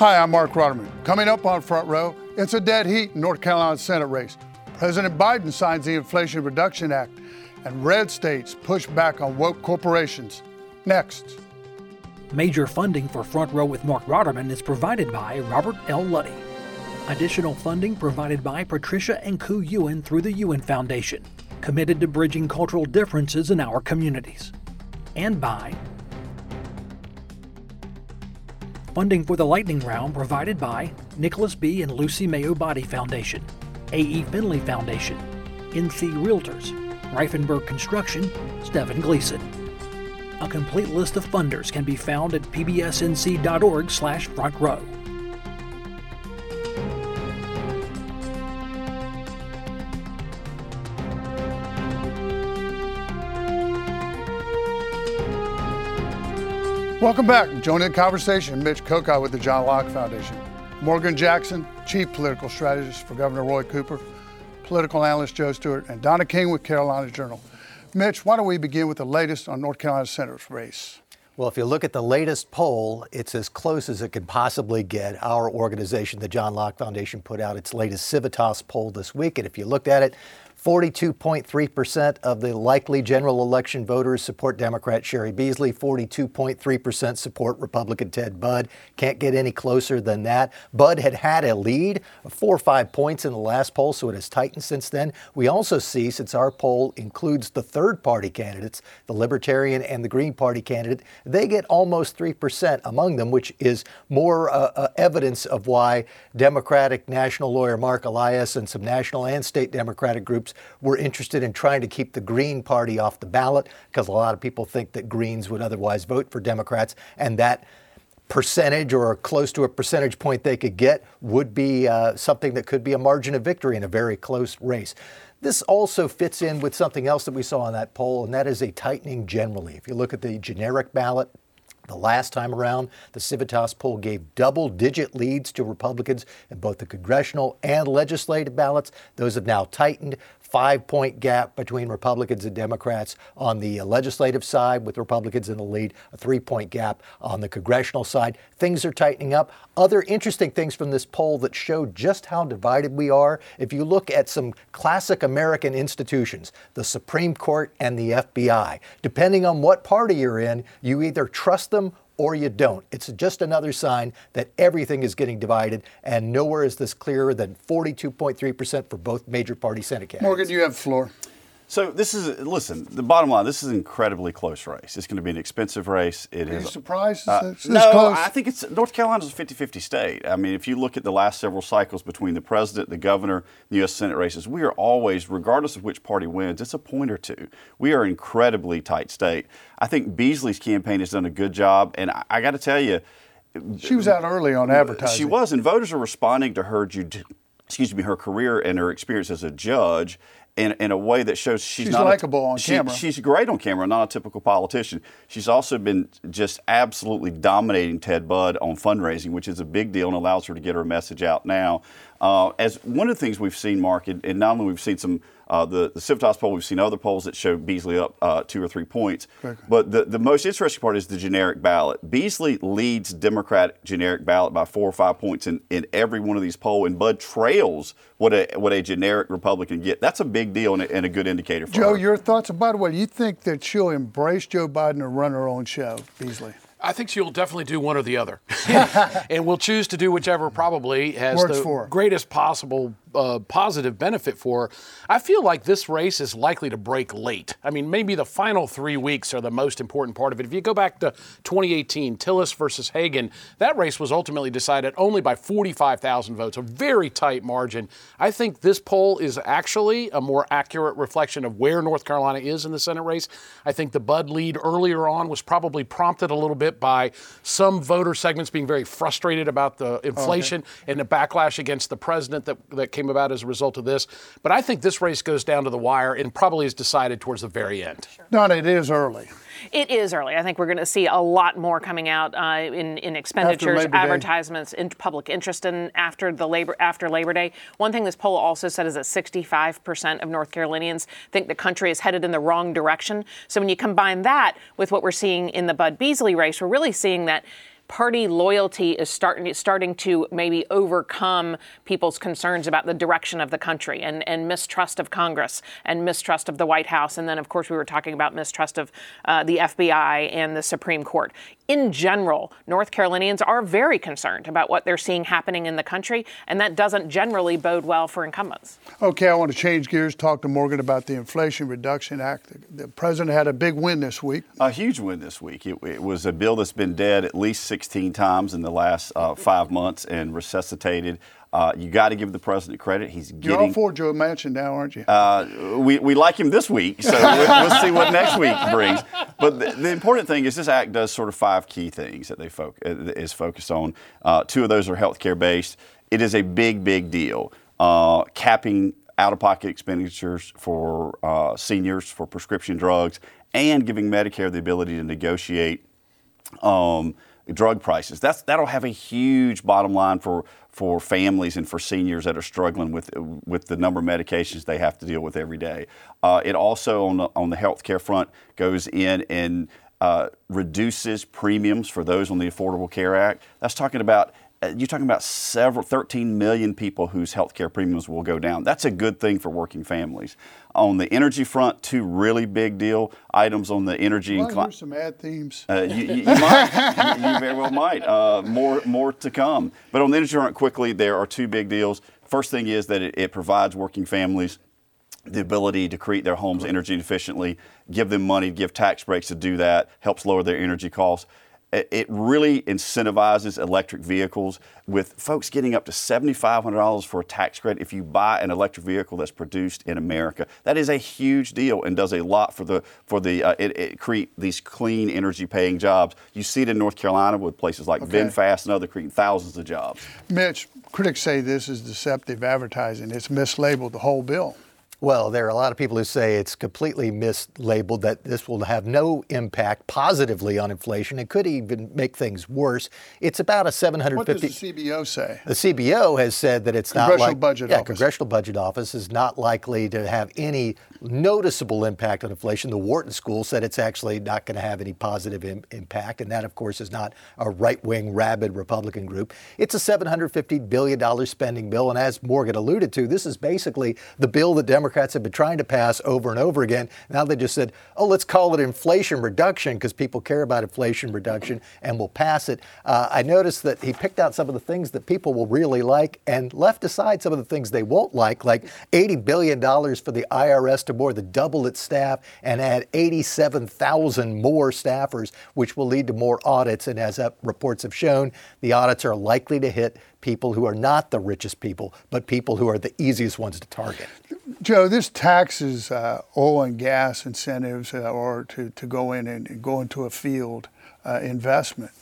Hi, I'm Marc Rotterman. Coming up on Front Row, it's a dead heat in North Carolina Senate race. President Biden signs the Inflation Reduction Act, and red states push back on woke corporations. Next. Major funding for Front Row with Marc Rotterman is provided by Robert L. Luddy. Additional funding provided by Patricia and Ku Ewan through the Ewan Foundation, committed to bridging cultural differences in our communities. And by Funding for the lightning round provided by Nicholas B. and Lucy Mayo Boddie Foundation, A.E. Finley Foundation, NC Realtors, Reifenberg Construction, Stephen Gleason. A complete list of funders can be found at pbsnc.org slash front row. Welcome back. Joining the conversation, Mitch Kokai with the John Locke Foundation. Morgan Jackson, Chief Political Strategist for Governor Roy Cooper, political analyst Joe Stewart, and Donna King with Carolina Journal. Mitch, why don't we begin with the latest on North Carolina Senator's race? Well, if you look at the latest poll, it's as close as it can possibly get. Our organization, the John Locke Foundation, put out its latest Civitas poll this week. And if you looked at it, 42.3% of the likely general election voters support Democrat Cheri Beasley. 42.3% support Republican Ted Budd. Can't get any closer than that. Budd had had a lead of four or five points in the last poll, so it has tightened since then. We also see, since our poll includes the third party candidates, the Libertarian and the Green Party candidate, they get almost 3% among them, which is more uh, uh, evidence of why Democratic national lawyer Marc Elias and some national and state Democratic groups groups were interested in trying to keep the Green Party off the ballot because a lot of people think that Greens would otherwise vote for Democrats, and that percentage or close to a percentage point they could get would be uh, something that could be a margin of victory in a very close race. This also fits in with something else that we saw in that poll, and that is a tightening generally. If you look at the generic ballot, the last time around, the Civitas poll gave double digit leads to Republicans in both the congressional and legislative ballots. Those have now tightened five point gap between Republicans and Democrats on the uh, legislative side, with Republicans in the lead, a three point gap on the congressional side. Things are tightening up. Other interesting things from this poll that show just how divided we are. If you look at some classic American institutions, the Supreme Court and the FBI, depending on what party you're in, you either trust them or you don't. It's just another sign that everything is getting divided, and nowhere is this clearer than 42.3% for both major party Senate candidates. Morgan, you have floor. So this is listen. The bottom line: this is an incredibly close race. It's going to be an expensive race. It Are is. you surprised? Uh, It's this no, close? I think it's North Carolina's a 50-50 state. I mean, if you look at the last several cycles between the president, the governor, the U.S. Senate races, we are always, regardless of which party wins, it's a point or two. We are an incredibly tight state. I think Beasley's campaign has done a good job, and I, I got to tell you, She was out early on advertising. she was, and voters are responding to her, judi- excuse me, her career and her experience as a judge. In, in a way that shows she's, She's not likable on she- camera. She's great on camera, not a typical politician. She's also been just absolutely dominating Ted Budd on fundraising, which is a big deal and allows her to get her message out now. Uh, as one of the things we've seen, Mark, and, and not only we've seen some uh, the the Civitas poll, we've seen other polls that show Beasley up uh, two or three points. But the, the most interesting part is the generic ballot. Beasley leads Democratic generic ballot by four or five points in, in every one of these polls, and Budd trails what a what a generic Republican get. That's a big deal and a, and a good indicator for Joe, her. your thoughts? By the way, you think that she'll embrace Joe Biden and run her own show, Beasley? I think she'll definitely do one or the other, and we'll choose to do whichever probably has Works the for greatest possible uh, positive benefit for. I feel like this race is likely to break late. I mean, maybe the final three weeks are the most important part of it. If you go back to 2018, Tillis versus Hagan, that race was ultimately decided only by 45,000 votes, a very tight margin. I think this poll is actually a more accurate reflection of where North Carolina is in the Senate race. I think the Budd lead earlier on was probably prompted a little bit by some voter segments being very frustrated about the inflation and the backlash against the president that, that came about as a result of this. But I think this race goes down to the wire and probably is decided towards the very end. Donna, it is early. It is early. I think we're going to see a lot more coming out uh, in in expenditures, advertisements, in public interest in after the labor after Labor Day. One thing this poll also said is that 65% of North Carolinians think the country is headed in the wrong direction. So when you combine that with what we're seeing in the Budd Beasley race, we're really seeing that party loyalty is starting starting to maybe overcome people's concerns about the direction of the country and, and mistrust of Congress and mistrust of the White House. And then, of course, we were talking about mistrust of uh, the FBI and the Supreme Court. In general, North Carolinians are very concerned about what they're seeing happening in the country, and that doesn't generally bode well for incumbents. Okay, I want to change gears, talk to Morgan about the Inflation Reduction Act. The, the president had a big win this week. A huge win this week. It, it was a bill that's been dead at least 16 times in the last uh, five months and resuscitated. Uh, you got to give the president credit. He's getting. You're all for Joe Manchin now, aren't you? Uh, we, we like him this week, so we'll, we'll, see what next week brings. But the, the, important thing is this act does sort of five key things that they fo- uh, is focused on. Uh, two of those are healthcare based. It is a big, big deal. Uh, capping out-of-pocket expenditures for uh, seniors for prescription drugs and giving Medicare the ability to negotiate. Um, drug prices. That's that'll have a huge bottom line for for families and for seniors that are struggling with with the number of medications they have to deal with every day. Uh, it also on the on the healthcare front goes in and uh, reduces premiums for those on the Affordable Care Act. That's talking about uh, you're talking about several 13 million people whose health care premiums will go down. That's a good thing for working families. On the energy front, two really big deal items on the energy and climate. some ad themes. Uh, you, you, you, might. you, very well might. Uh, more more to come. But on the energy front, quickly, there are two big deals. First thing is that it, it provides working families the ability to create their homes energy efficiently, give them money, give tax breaks to do that, helps lower their energy costs it really incentivizes electric vehicles with folks getting up to $7,500 for a tax credit if you buy an electric vehicle that's produced in America. That is a huge deal and does a lot for the for the uh, it, it, create these clean energy paying jobs. You see it in North Carolina with places like okay. VinFast and other creating thousands of jobs. Mitch, critics say this is deceptive advertising. It's mislabeled the whole bill. Well, there are a lot of people who say it's completely mislabeled, that this will have no impact positively on inflation. It could even make things worse. It's about a 750. What does the CBO say? The CBO has said that it's not like. Budget yeah, Office. Congressional Budget Office is not likely to have any noticeable impact on inflation. The Wharton School said it's actually not going to have any positive Im- impact, and that, of course, is not a right wing, rabid Republican group. It's a $750 billion spending bill, and as Morgan alluded to, this is basically the bill that Democrats Democrats have been trying to pass over and over again. Now they just said, oh, let's call it inflation reduction because people care about inflation reduction and we'll pass it. Uh, I noticed that he picked out some of the things that people will really like and left aside some of the things they won't like, like $80 billion for the IRS to more than double its staff and add 87,000 more staffers, which will lead to more audits. And as reports have shown, the audits are likely to hit people who are not the richest people, but people who are the easiest ones to target. Joe, this taxes uh, oil and gas incentives uh, or to, to go in and go into a field uh, investment.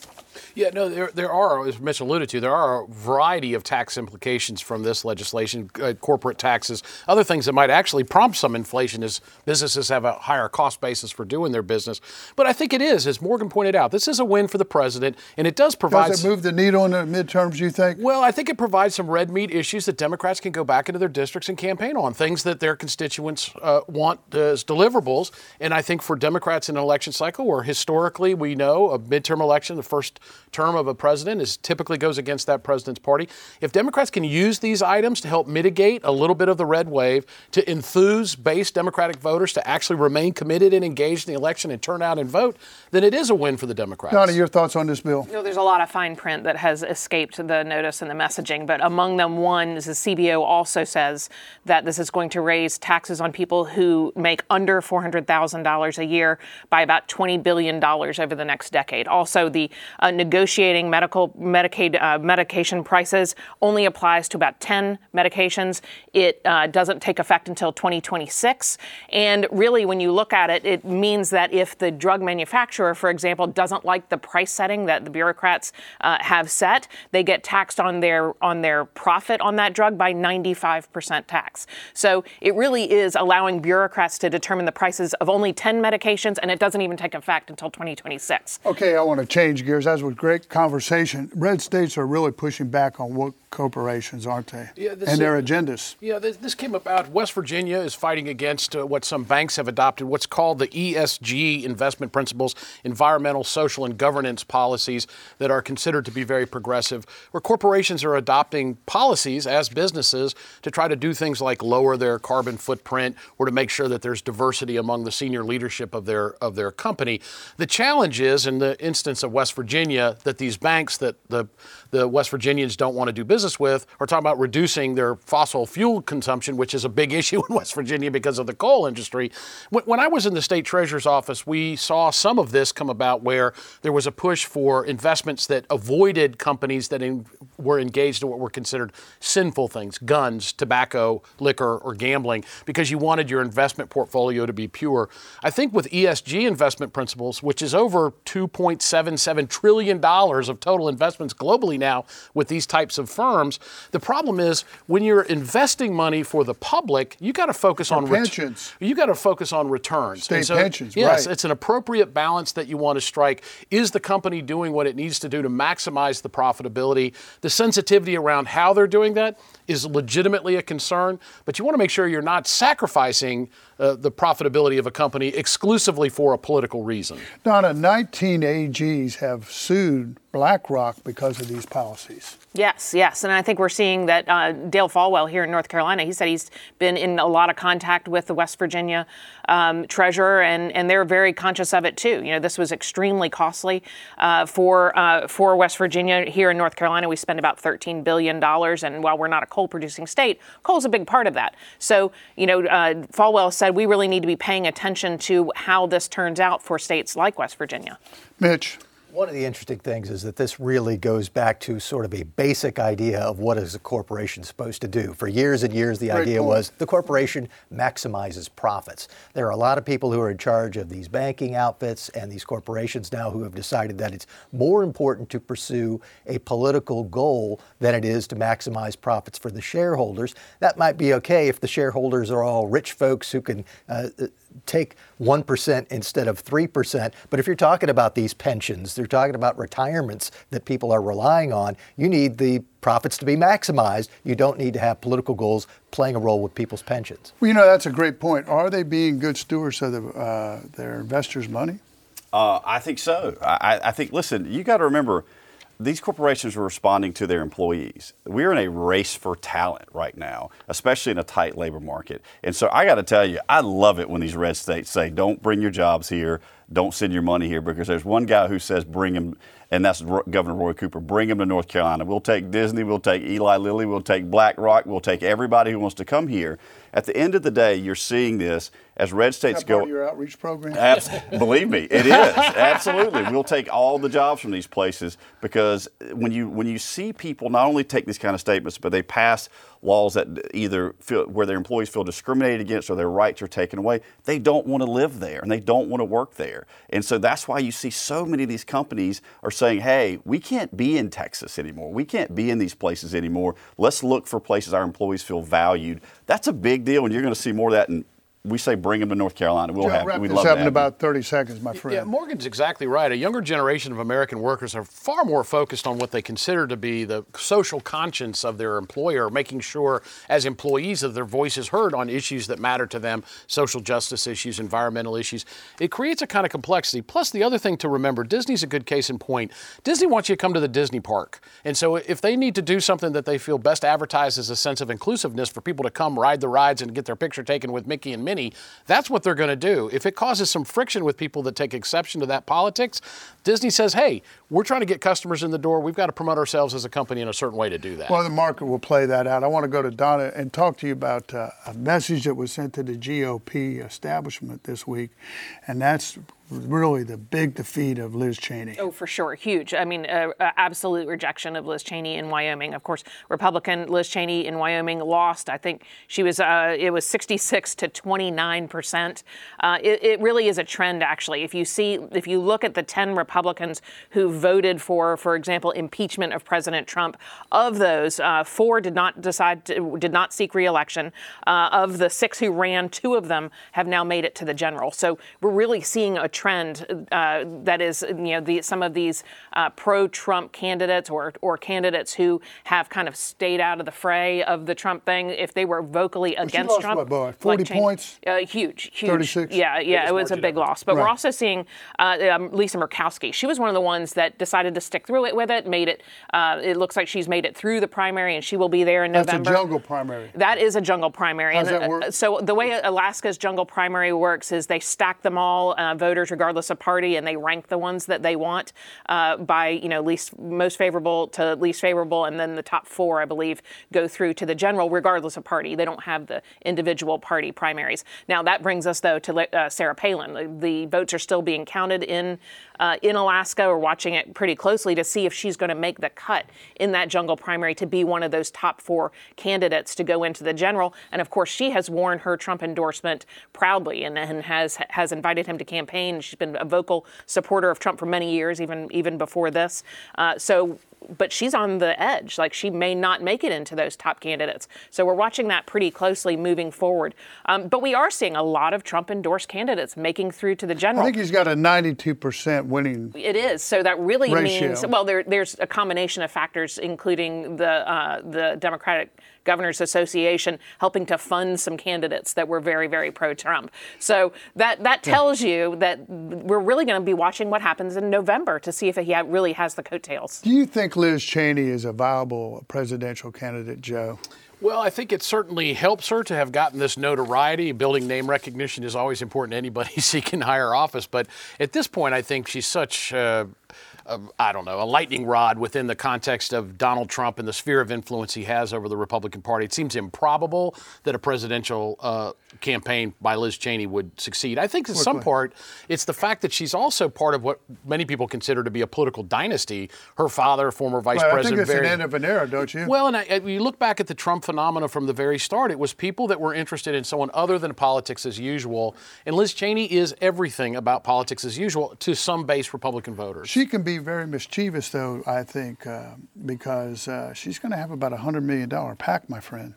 Yeah, no, there, there are, as Mitch alluded to, there are a variety of tax implications from this legislation, uh, corporate taxes, other things that might actually prompt some inflation as businesses have a higher cost basis for doing their business. But I think it is, as Morgan pointed out, this is a win for the president, and it does provide. Does it move the needle in the midterms, you think? Well, I think it provides some red meat issues that Democrats can go back into their districts and campaign on, things that their constituents uh, want as deliverables. And I think for Democrats in an election cycle, where historically we know a midterm election, the first term of a president is typically goes against that president's party. If Democrats can use these items to help mitigate a little bit of the red wave, to enthuse base Democratic voters to actually remain committed and engaged in the election and turn out and vote, then it is a win for the Democrats. Donna, your thoughts on this bill? You know, there's a lot of fine print that has escaped the notice and the messaging, but among them, one is the CBO also says that this is going to raise taxes on people who make under $400,000 a year by about $20 billion over the next decade. Also, the uh, negotiating medical Medicaid uh, medication prices only applies to about 10 medications. It uh, doesn't take effect until 2026. And really, when you look at it, it means that if the drug manufacturer, for example, doesn't like the price setting that the bureaucrats uh, have set, they get taxed on their on their profit on that drug by 95% tax. So it really is allowing bureaucrats to determine the prices of only 10 medications, and it doesn't even take effect until 2026. Okay, I want to change gears. As was great great conversation. Red states are really pushing back on woke corporations, aren't they? Yeah, this and their agendas. Yeah, this, this came about. West Virginia is fighting against uh, what some banks have adopted, what's called the ESG investment principles, environmental, social, and governance policies that are considered to be very progressive, where corporations are adopting policies as businesses to try to do things like lower their carbon footprint or to make sure that there's diversity among the senior leadership of their of their company. The challenge is, in the instance of West Virginia, that these banks that the the West Virginians don't want to do business with are talking about reducing their fossil fuel consumption, which is a big issue in West Virginia because of the coal industry. When, when I was in the state treasurer's office, we saw some of this come about where there was a push for investments that avoided companies that in, were engaged in what were considered sinful things guns, tobacco, liquor, or gambling because you wanted your investment portfolio to be pure. I think with ESG investment principles, which is over $2.77 trillion of total investments globally now with these types of firms, the problem is when you're investing money for the public, you got to focus on ret- pensions. you got to focus on returns. State so, pensions, Yes, right. it's an appropriate balance that you want to strike. Is the company doing what it needs to do to maximize the profitability? The sensitivity around how they're doing that is legitimately a concern, but you want to make sure you're not sacrificing uh, the profitability of a company exclusively for a political reason. Donna, 19 AGs have sued BlackRock because of these policies. Yes, yes. And I think we're seeing that uh, Dale Folwell here in North Carolina, he said he's been in a lot of contact with the West Virginia um, treasurer, and, and they're very conscious of it too. You know, this was extremely costly uh, for, uh, for West Virginia. Here in North Carolina, we spend about $13 billion. And while we're not a coal producing state, coal's a big part of that. So, you know, uh, Falwell said we really need to be paying attention to how this turns out for states like West Virginia. Mitch, One of the interesting things is that this really goes back to sort of a basic idea of what is a corporation supposed to do. For years and years, the idea was the corporation maximizes profits. There are a lot of people who are in charge of these banking outfits and these corporations now who have decided that it's more important to pursue a political goal than it is to maximize profits for the shareholders. That might be okay if the shareholders are all rich folks who can uh, take 1% instead of 3%. But if you're talking about these pensions, they're talking about retirements that people are relying on, you need the profits to be maximized. You don't need to have political goals playing a role with people's pensions. well, you know, that's a great point. Are they being good stewards of the, uh, their investors' money? Uh, I think so. I, I think, listen, you got to remember, these corporations are responding to their employees. We're in a race for talent right now, especially in a tight labor market. And so I got to tell you, I love it when these red states say, don't bring your jobs here, don't send your money here, because there's one guy who says, bring him, and that's Governor Roy Cooper, bring him to North Carolina. We'll take Disney, we'll take Eli Lilly, we'll take BlackRock, we'll take everybody who wants to come here. At the end of the day, you're seeing this as red states Is that part go. your outreach program? Abs- believe me, it is absolutely. We'll take all the jobs from these places because when you when you see people not only take these kind of statements, but they pass laws that either feel where their employees feel discriminated against or their rights are taken away, they don't want to live there and they don't want to work there. And so that's why you see so many of these companies are saying, "Hey, we can't be in Texas anymore. We can't be in these places anymore. Let's look for places our employees feel valued." That's a big deal, and you're going to see more of that. And we say, bring them to North Carolina. We'll Joe, have. wrap We'd this love to up in have you. about 30 seconds, my friend. Yeah, Morgan's exactly right. A younger generation of American workers are far more focused on what they consider to be the social conscience of their employer, making sure as employees that their voice is heard on issues that matter to them, social justice issues, environmental issues. It creates a kind of complexity. Plus, the other thing to remember, Disney's a good case in point. Disney wants you to come to the Disney park. And so if they need to do something that they feel best advertises a sense of inclusiveness for people to come ride the rides and get their picture taken with Mickey and Minnie, that's what they're going to do. If it causes some friction with people that take exception to that politics, Disney says, hey, we're trying to get customers in the door. We've got to promote ourselves as a company in a certain way to do that. Well, the market will play that out. I want to go to Donna and talk to you about uh, a message that was sent to the GOP establishment this week, and that's really the big defeat of Liz Cheney. Oh, for sure. Huge. I mean, uh, uh, absolute rejection of Liz Cheney in Wyoming. Of course, Republican Liz Cheney in Wyoming lost. I think she was, uh, it was 66 to 29%. Uh, it, it really is a trend, actually. If you see, if you look at the 10 Republicans who voted for, for example, impeachment of President Trump, of those, uh, four did not decide, to, did not seek reelection. Uh, of the six who ran, two of them have now made it to the general. So we're really seeing a trend uh, that is, you know, the, some of these uh, pro-Trump candidates or or candidates who have kind of stayed out of the fray of the Trump thing, if they were vocally Well, she against lost Trump, what, Bo, 40 Cheney- points? uh, huge, huge, 36? yeah, yeah, it was a big loss. But we're also seeing uh, um, Lisa Murkowski. She was one of the ones that decided to stick through it with it. Made it. Uh, it looks like she's made it through the primary, and she will be there in November. That's a jungle primary. That is a jungle primary. How's And, that uh, work? So the way Alaska's jungle primary works is they stack them all uh, voters, regardless of party, and they rank the ones that they want uh, by you know least most favorable to least favorable, and then the top four, I believe, go through to the general, regardless of party. They don't have the individual party primaries. Now that brings us though to uh, Sarah Palin. The, the votes are still being counted in uh, in Alaska. We're watching it pretty closely to see if she's going to make the cut in that jungle primary to be one of those top four candidates to go into the general. And of course, she has worn her Trump endorsement proudly and, and has has invited him to campaign. She's been a vocal supporter of Trump for many years, even even before this. Uh, so. But she's on the edge. Like she may not make it into those top candidates. So we're watching that pretty closely moving forward. Um, but we are seeing a lot of Trump endorsed candidates making through to the general. I think he's got a 92% winning. It is. So that really Ratio. means well, there, there's a combination of factors, including the uh, the Democratic Governors Association helping to fund some candidates that were very, very pro-Trump. So that that tells you that we're really going to be watching what happens in November to see if he ha- really has the coattails. Do you think Liz Cheney is a viable presidential candidate, Joe? Well, I think it certainly helps her to have gotten this notoriety. Building name recognition is always important to anybody seeking higher office. But at this point, I think she's such. Uh, a, I don't know, a lightning rod within the context of Donald Trump and the sphere of influence he has over the Republican Party. It seems improbable that a presidential uh, campaign by Liz Cheney would succeed. I think in some part, it's the fact that she's also part of what many people consider to be a political dynasty. Her father, former vice Well, I think president, it's an end of an era, don't you? well, and I, I- you look back at the Trump phenomena from the very start, it was people that were interested in someone other than politics as usual. And Liz Cheney is everything about politics as usual to some base Republican voters. She can be very mischievous, though, I think, uh, because uh, she's going to have about a $100 million PAC, my friend.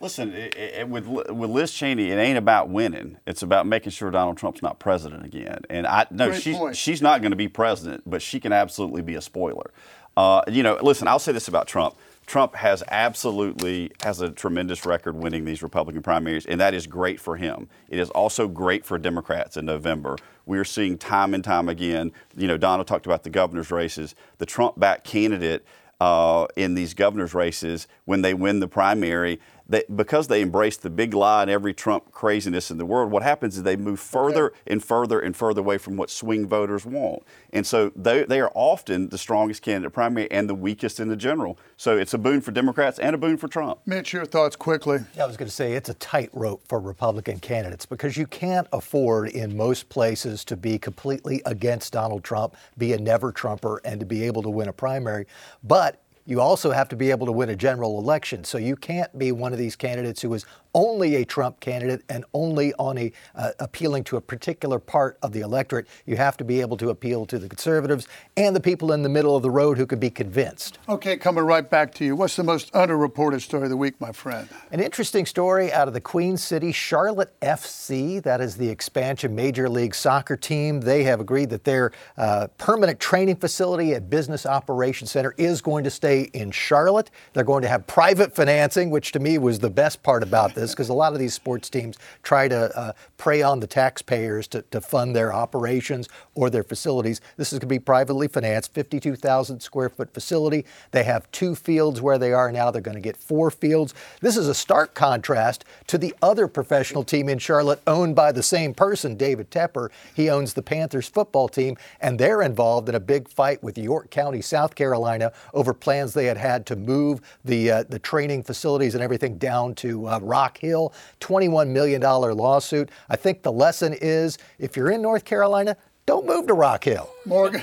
Listen, it, it, with with Liz Cheney, it ain't about winning. It's about making sure Donald Trump's not president again. And I no, she's she's not going to be president, but she can absolutely be a spoiler. Uh, you know, listen, I'll say this about Trump. Trump has absolutely has a tremendous record winning these Republican primaries, and that is great for him. It is also great for Democrats in November. We are seeing time and time again. You know, Donald talked about the governor's races. The Trump-backed candidate uh, in these governor's races when they win the primary. They, because they embrace the big lie and every Trump craziness in the world, what happens is they move further and further and further away from what swing voters want. And so they, they are often the strongest candidate primary and the weakest in the general. So it's a boon for Democrats and a boon for Trump. Mitch, your thoughts quickly. Yeah, I was going to say it's a tightrope for Republican candidates because you can't afford in most places to be completely against Donald Trump, be a never Trumper, and to be able to win a primary. But you also have to be able to win a general election. So you can't be one of these candidates who is only a Trump candidate and only on a uh, appealing to a particular part of the electorate. You have to be able to appeal to the conservatives and the people in the middle of the road who could be convinced. Okay, coming right back to you. What's the most underreported story of the week, my friend? An interesting story out of the Queen City Charlotte FC. That is the expansion Major League Soccer team. They have agreed that their uh, permanent training facility at Business Operations Center is going to stay in Charlotte. They're going to have private financing, which to me was the best part about this because a lot of these sports teams try to uh, prey on the taxpayers to, to fund their operations or their facilities. This is going to be privately financed, 52,000 square foot facility. They have two fields where they are now. They're going to get four fields. This is a stark contrast to the other professional team in Charlotte owned by the same person, David Tepper. He owns the Panthers football team, and they're involved in a big fight with York County, South Carolina, over plans they had had to move the uh, the training facilities and everything down to uh, Rock Hill. $21 million lawsuit. I think the lesson is if you're in North Carolina, don't move to Rock Hill. Morgan,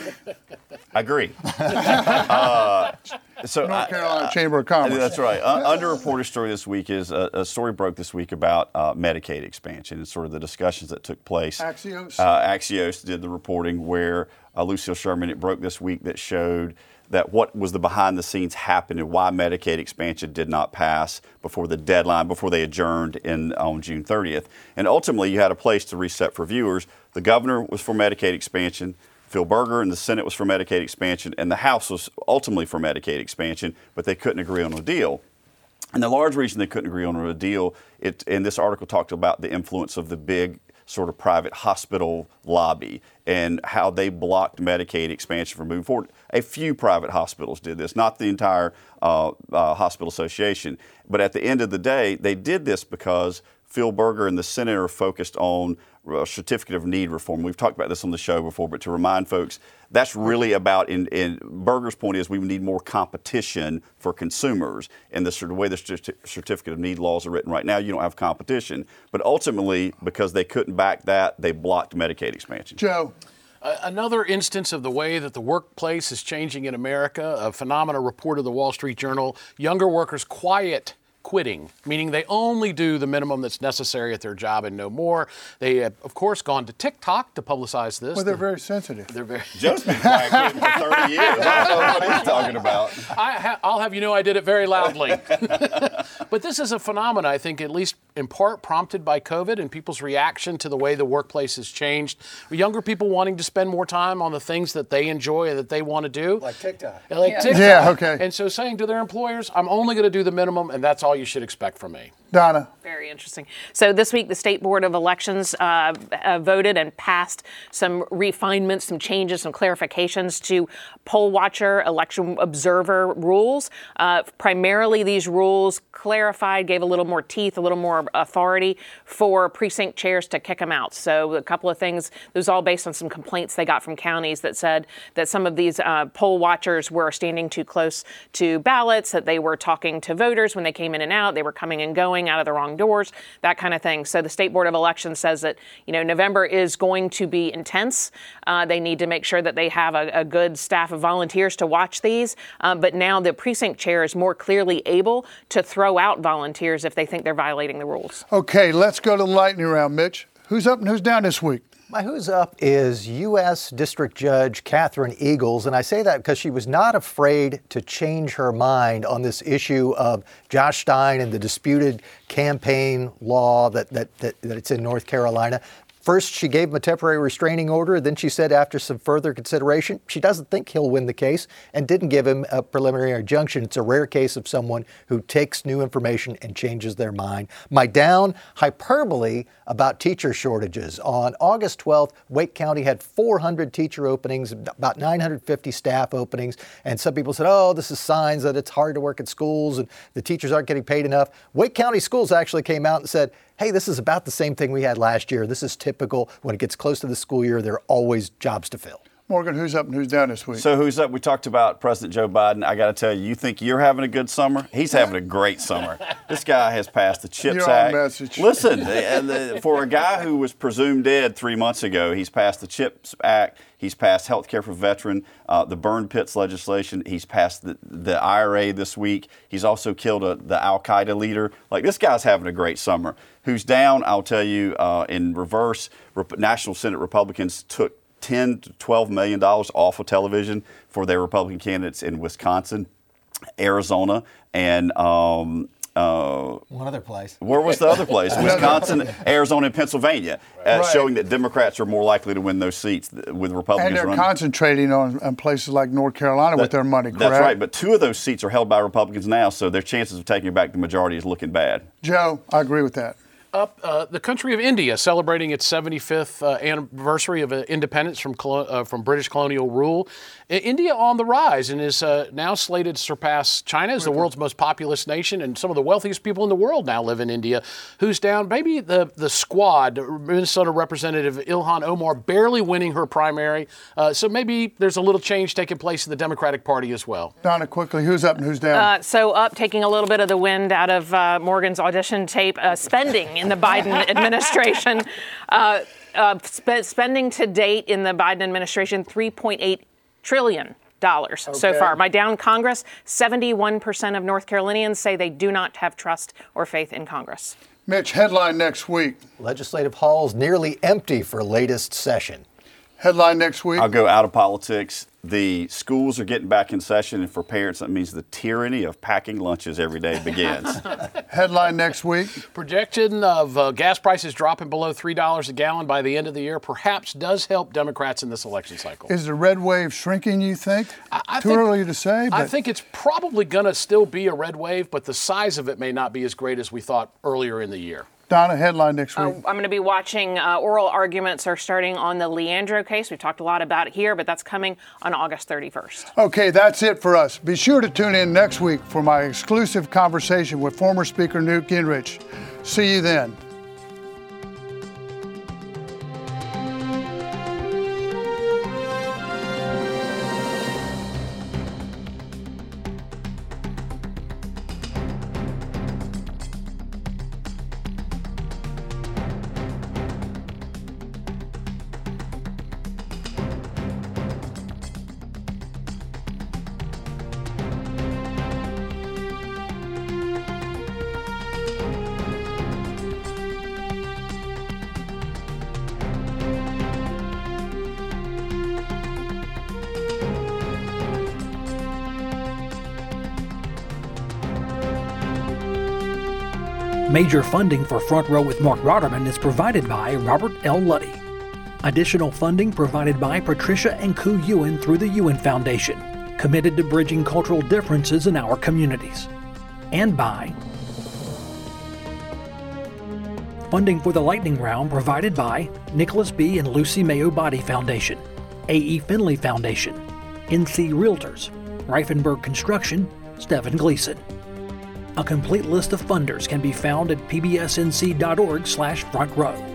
I agree. uh, so North I- Carolina Chamber of Commerce. That's right. Uh, underreported story this week is a, a story broke this week about uh, Medicaid expansion and sort of the discussions that took place. Axios? Uh, Axios did the reporting where uh, Lucille Sherman, it broke this week that showed that what was the behind the scenes happened and why Medicaid expansion did not pass before the deadline, before they adjourned in on June 30th. And ultimately, you had a place to reset for viewers. The governor was for Medicaid expansion. Phil Berger and the Senate was for Medicaid expansion, and the House was ultimately for Medicaid expansion, but they couldn't agree on a deal. And the large reason they couldn't agree on a deal, it, and this article talked about the influence of the big sort of private hospital lobby and how they blocked Medicaid expansion from moving forward. A few private hospitals did this, not the entire uh, uh, hospital association. But at the end of the day, they did this because Phil Berger and the Senate are focused on a certificate of need reform. We've talked about this on the show before, but to remind folks, that's really about. In, in Berger's point is we need more competition for consumers. And the, the way the certificate of need laws are written right now, you don't have competition. But ultimately, because they couldn't back that, they blocked Medicaid expansion. Joe. Another instance of the way that the workplace is changing in America, a phenomena reported the Wall Street Journal, younger workers quiet quitting, meaning they only do the minimum that's necessary at their job and no more. They have, of course, gone to TikTok to publicize this. Well, they're very sensitive. They're very. Joe's been quiet quitting for 30 years. I don't know what he's talking about. I will have you know I did it very loudly. but this is a phenomenon, I think, at least in part prompted by COVID and people's reaction to the way the workplace has changed. Younger people wanting to spend more time on the things that they enjoy and that they want to do. Like TikTok. Like yeah. TikTok. Yeah, okay. And so saying to their employers, I'm only going to do the minimum and that's all you should expect from me. Donna. Very interesting. So this week, the State Board of Elections uh, uh, voted and passed some refinements, some changes, some clarifications to poll watcher, election observer rules. Uh, primarily, these rules clarified, gave a little more teeth, a little more authority for precinct chairs to kick them out. So a couple of things. It was all based on some complaints they got from counties that said that some of these uh, poll watchers were standing too close to ballots, that they were talking to voters when they came in and out, they were coming and going out of the wrong doors, that kind of thing. So the State Board of Elections says that, you know, November is going to be intense. Uh, they need to make sure that they have a, a good staff of volunteers to watch these. Uh, but now the precinct chair is more clearly able to throw out volunteers if they think they're violating the rules. Okay, let's go to the lightning round, Mitch. Who's up and who's down this week? My who's up is U.S. District Judge Catherine Eagles, and I say that because she was not afraid to change her mind on this issue of Josh Stein and the disputed campaign law that, that, that, that it's in North Carolina. First, she gave him a temporary restraining order. Then she said, after some further consideration, she doesn't think he'll win the case and didn't give him a preliminary injunction. It's a rare case of someone who takes new information and changes their mind. My down hyperbole about teacher shortages. On August 12th, Wake County had 400 teacher openings, about 950 staff openings. And some people said, oh, this is signs that it's hard to work at schools and the teachers aren't getting paid enough. Wake County schools actually came out and said, hey, this is about the same thing we had last year. This is typical. When it gets close to the school year, there are always jobs to fill. Morgan, who's up and who's down this week? So who's up? We talked about President Joe Biden. I got to tell you, you think you're having a good summer? He's having a great summer. This guy has passed the CHIPS You're Act. message. Listen, the, the, for a guy who was presumed dead three months ago, he's passed the CHIPS Act. He's passed health care for veteran, uh, the burn pits legislation. He's passed the, the IRA this week. He's also killed a, the Al Qaeda leader. Like this guy's having a great summer. Who's down? I'll tell you uh, in reverse. Rep- National Senate Republicans took 10 to 12 million dollars off of television for their Republican candidates in Wisconsin, Arizona, and um, uh, One other place. where was the other place? Wisconsin, Arizona, and Pennsylvania, uh, Right. showing that Democrats are more likely to win those seats th- with and Republicans they're running. concentrating on, on places like North Carolina with their money, correct? That's right, but two of those seats are held by Republicans now, so their chances of taking back the majority is looking bad. Joe, I agree with that. Up uh, the country of India celebrating its 75th uh, anniversary of uh, independence from colo- uh, from British colonial rule. I- India on the rise and is uh, now slated to surpass China as the world's most populous nation, and some of the wealthiest people in the world now live in India. Who's down? Maybe the the squad, Minnesota Representative Ilhan Omar, barely winning her primary. Uh, so maybe there's a little change taking place in the Democratic Party as well. Donna, quickly, who's up and who's down? Uh, so up, taking a little bit of the wind out of uh, Morgan's audition tape, uh, spending in the Biden administration. Uh, uh, spe- spending to date in the Biden administration, 3.8 trillion dollars so far. My down Congress, 71% of North Carolinians say they do not have trust or faith in Congress. Mitch, headline next week. Legislative halls nearly empty for latest session. Headline next week. I'll go out of politics. The schools are getting back in session, and for parents, that means the tyranny of packing lunches every day begins. Headline next week. Projection of uh, gas prices dropping below $3 a gallon by the end of the year perhaps does help Democrats in this election cycle. Is the red wave shrinking, you think? I, I Too think, early to say. But I think it's probably going to still be a red wave, but the size of it may not be as great as we thought earlier in the year. Donna, headline next week. Uh, I'm going to be watching. Uh, oral arguments are starting on the Leandro case. We've talked a lot about it here, but that's coming on August 31st. Okay, that's it for us. Be sure to tune in next week for my exclusive conversation with former Speaker Newt Gingrich. See you then. Major funding for Front Row with Marc Rotterman is provided by Robert L. Luddy. Additional funding provided by Patricia and Ku Ewan through the Ewan Foundation, committed to bridging cultural differences in our communities. And by funding for the lightning round provided by Nicholas B. and Lucy Mayo Boddie Foundation, A.E. Finley Foundation, NC Realtors, Reifenberg Construction, Stephen Gleason. A complete list of funders can be found at pbsnc.org slash front row.